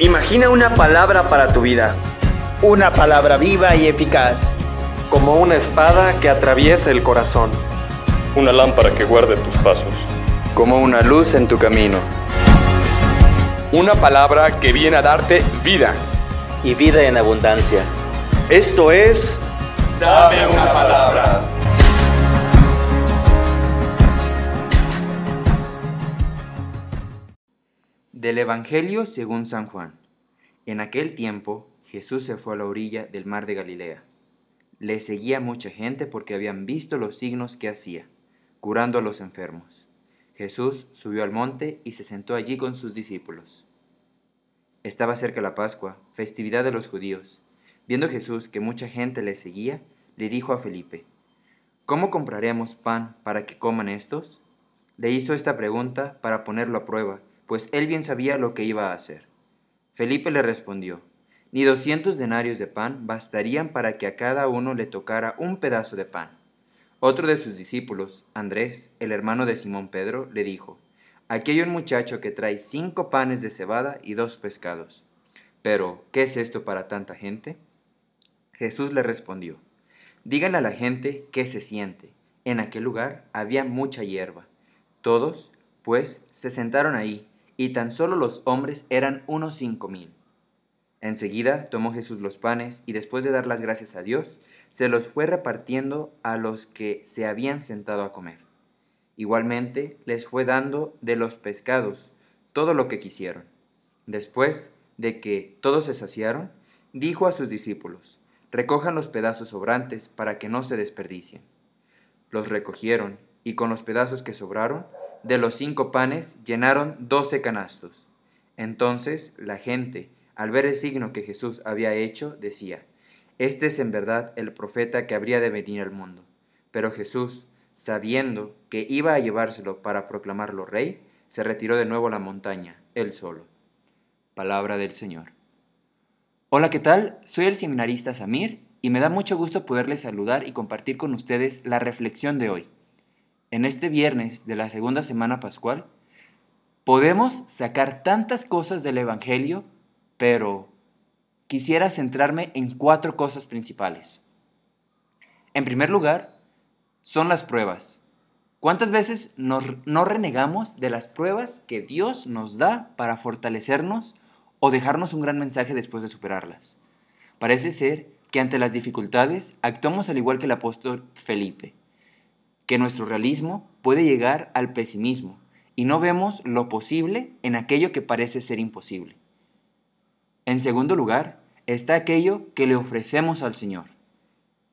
Imagina una palabra para tu vida. Una palabra viva y eficaz. Como una espada que atraviesa el corazón. Una lámpara que guarde tus pasos. Como una luz en tu camino. Una palabra que viene a darte vida. Y vida en abundancia. Esto es... Dame una palabra. Del Evangelio según San Juan. En aquel tiempo Jesús se fue a la orilla del mar de Galilea. Le seguía mucha gente porque habían visto los signos que hacía, curando a los enfermos. Jesús subió al monte y se sentó allí con sus discípulos. Estaba cerca la Pascua, festividad de los judíos. Viendo Jesús que mucha gente le seguía, le dijo a Felipe, ¿Cómo compraremos pan para que coman estos? Le hizo esta pregunta para ponerlo a prueba, pues él bien sabía lo que iba a hacer. Felipe le respondió, ni doscientos denarios de pan bastarían para que a cada uno le tocara un pedazo de pan. Otro de sus discípulos, Andrés, el hermano de Simón Pedro, le dijo, Aquí hay un muchacho que trae cinco panes de cebada y dos pescados. Pero, ¿qué es esto para tanta gente? Jesús le respondió, Díganle a la gente qué se siente. En aquel lugar había mucha hierba. Todos, pues, se sentaron ahí, y tan solo los hombres eran unos cinco mil. Enseguida tomó Jesús los panes y después de dar las gracias a Dios, se los fue repartiendo a los que se habían sentado a comer. Igualmente les fue dando de los pescados todo lo que quisieron. Después de que todos se saciaron, dijo a sus discípulos, recojan los pedazos sobrantes para que no se desperdicien. Los recogieron y con los pedazos que sobraron, de los cinco panes llenaron doce canastos. Entonces la gente, al ver el signo que Jesús había hecho, decía, Este es en verdad el profeta que habría de venir al mundo. Pero Jesús, sabiendo que iba a llevárselo para proclamarlo rey, se retiró de nuevo a la montaña, él solo. Palabra del Señor. Hola, ¿qué tal? Soy el seminarista Samir y me da mucho gusto poderles saludar y compartir con ustedes la reflexión de hoy. En este viernes de la segunda semana pascual, podemos sacar tantas cosas del Evangelio, pero quisiera centrarme en cuatro cosas principales. En primer lugar, son las pruebas. ¿Cuántas veces no renegamos de las pruebas que Dios nos da para fortalecernos o dejarnos un gran mensaje después de superarlas? Parece ser que ante las dificultades actuamos al igual que el apóstol Felipe, que nuestro realismo puede llegar al pesimismo y no vemos lo posible en aquello que parece ser imposible. En segundo lugar, está aquello que le ofrecemos al Señor.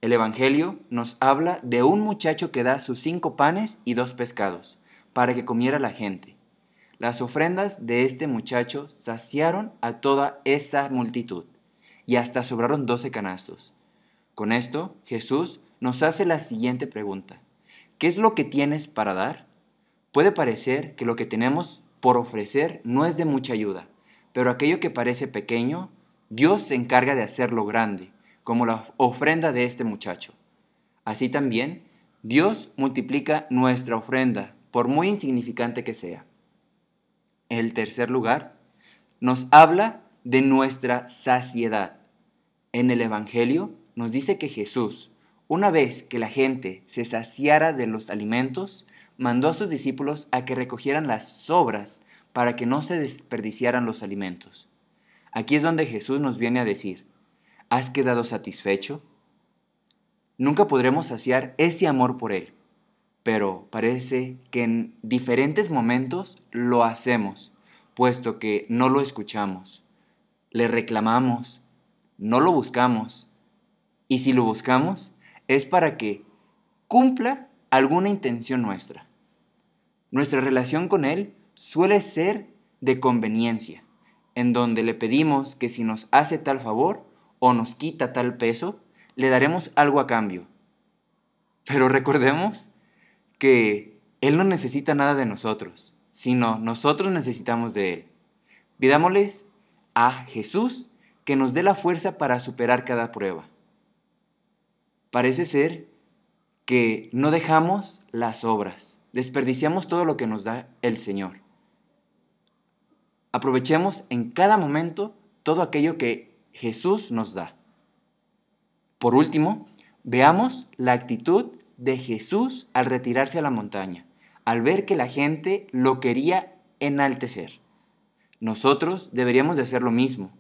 El Evangelio nos habla de un muchacho que da sus cinco panes y dos pescados para que comiera la gente. Las ofrendas de este muchacho saciaron a toda esa multitud y hasta sobraron doce canastos. Con esto, Jesús nos hace la siguiente pregunta. ¿Qué es lo que tienes para dar? Puede parecer que lo que tenemos por ofrecer no es de mucha ayuda, pero aquello que parece pequeño, Dios se encarga de hacerlo grande, como la ofrenda de este muchacho. Así también, Dios multiplica nuestra ofrenda, por muy insignificante que sea. En el tercer lugar, nos habla de nuestra saciedad. En el Evangelio nos dice que Jesús, una vez que la gente se saciara de los alimentos, mandó a sus discípulos a que recogieran las sobras para que no se desperdiciaran los alimentos. Aquí es donde Jesús nos viene a decir, ¿has quedado satisfecho? Nunca podremos saciar ese amor por Él, pero parece que en diferentes momentos lo hacemos, puesto que no lo escuchamos, le reclamamos, no lo buscamos, y si lo buscamos es para que cumpla alguna intención nuestra. Nuestra relación con Él suele ser de conveniencia, en donde le pedimos que si nos hace tal favor o nos quita tal peso, le daremos algo a cambio. Pero recordemos que Él no necesita nada de nosotros, sino nosotros necesitamos de Él. Pidámosles a Jesús que nos dé la fuerza para superar cada prueba. Parece ser que no dejamos las obras, desperdiciamos todo lo que nos da el Señor. Aprovechemos en cada momento todo aquello que Jesús nos da. Por último, veamos la actitud de Jesús al retirarse a la montaña, al ver que la gente lo quería enaltecer. Nosotros deberíamos de hacer lo mismo,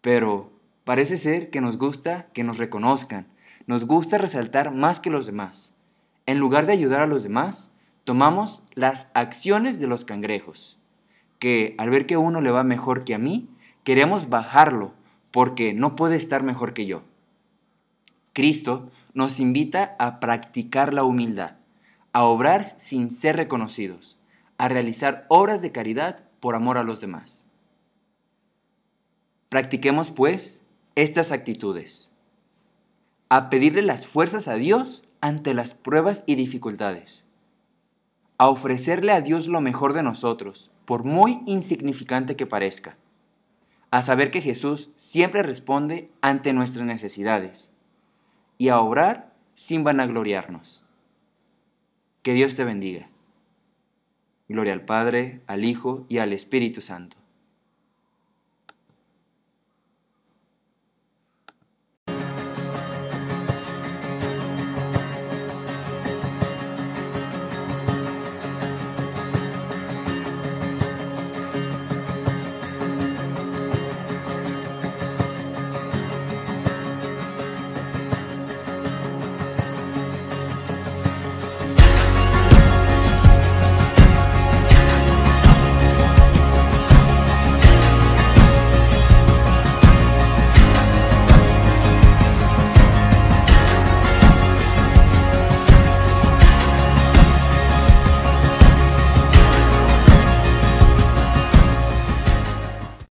pero parece ser que nos gusta que nos reconozcan, nos gusta resaltar más que los demás. En lugar de ayudar a los demás, tomamos las acciones de los cangrejos, que al ver que uno le va mejor que a mí, queremos bajarlo porque no puede estar mejor que yo. Cristo nos invita a practicar la humildad, a obrar sin ser reconocidos, a realizar obras de caridad por amor a los demás. Practiquemos, pues, estas actitudes. A pedirle las fuerzas a Dios ante las pruebas y dificultades. A ofrecerle a Dios lo mejor de nosotros, por muy insignificante que parezca. A saber que Jesús siempre responde ante nuestras necesidades y a obrar sin vanagloriarnos. Que Dios te bendiga. Gloria al Padre, al Hijo y al Espíritu Santo